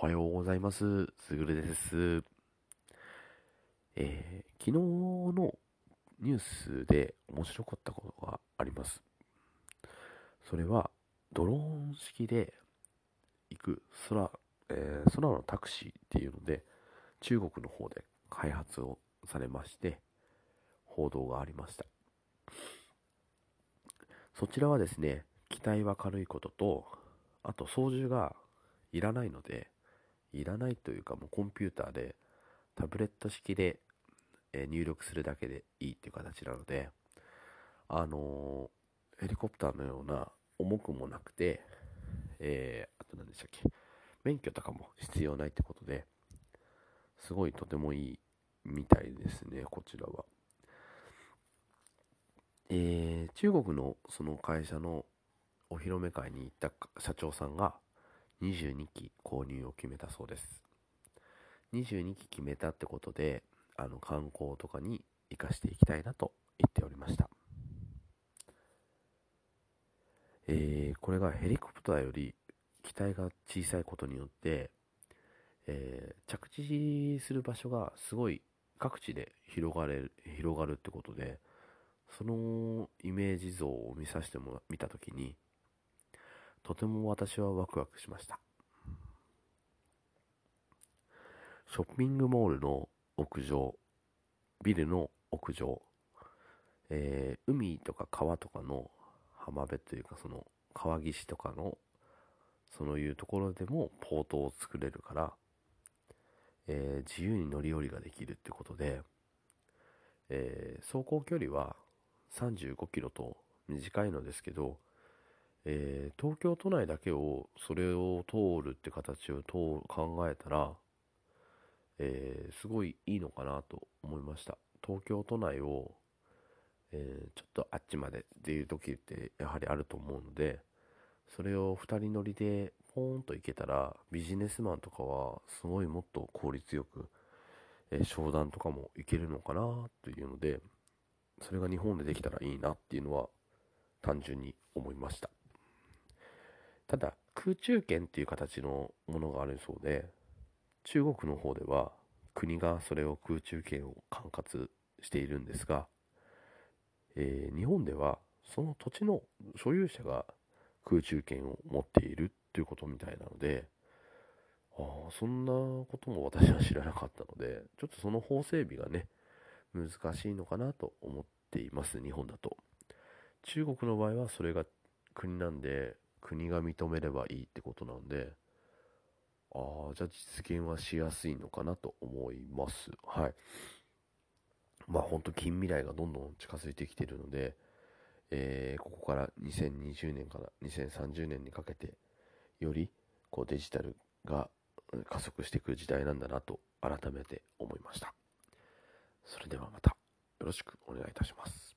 おはようございます。すぐるです。えー、昨日のニュースで面白かったことがあります。それは、ドローン式で行く空、えー空のタクシーっていうので、中国の方で開発をされまして、報道がありました。そちらはですね、機体は軽いことと、あと操縦がいらないので、いらないというかもうコンピューターでタブレット式で、え入力するだけでいいっていう形なので、あのヘリコプターのような重くもなくて、えーあと何でしたっけ、免許とかも必要ないってことで、すごいとてもいいみたいですね、こちらは。えー中国のその会社のお披露目会に行った社長さんが22機購入を決めたそうです。22機決めたってことで、あの観光とかに活かしていきたいなと言っておりました。えーこれがヘリコプターより機体が小さいことによって、えー着地する場所がすごい各地で広がれる広がるってことで、そのイメージ像を見させてもら見たときに、とても私はワクワクしました。ショッピングモールの屋上、ビルの屋上、えー海とか川とかの浜辺というかその川岸とかのそういうところでもポートを作れるから、えー自由に乗り降りができるってことで、えー走行距離は35キロと短いのですけど、えー東京都内だけをそれを通るって形を通考えたら、えーすごいいいのかなと思いました。東京都内を、えーちょっとあっちまでっていう時ってやはりあると思うのでそれを2人乗りでポーンと行けたらビジネスマンとかはすごいもっと効率よく、え商談とかも行けるのかなというのでそれが日本でできたらいいなっていうのは単純に思いました。ただ空中権っていう形のものがあるそうで中国の方では国がそれを空中権を管轄しているんですが、えー日本ではその土地の所有者が空中権を持っているということみたいなのでああそんなことも私は知らなかったのでちょっとその法整備がね難しいのかなと思っています日本だと。中国の場合はそれが国なんで国が認めればいいってことなんでああじゃあ実現はしやすいのかなと思います。はい。まあ本当近未来がどんどん近づいてきてるので、えーここから2020年から2030年にかけてよりこうデジタルが加速していく時代なんだなと改めて思いました。それではまたよろしくお願いいたします。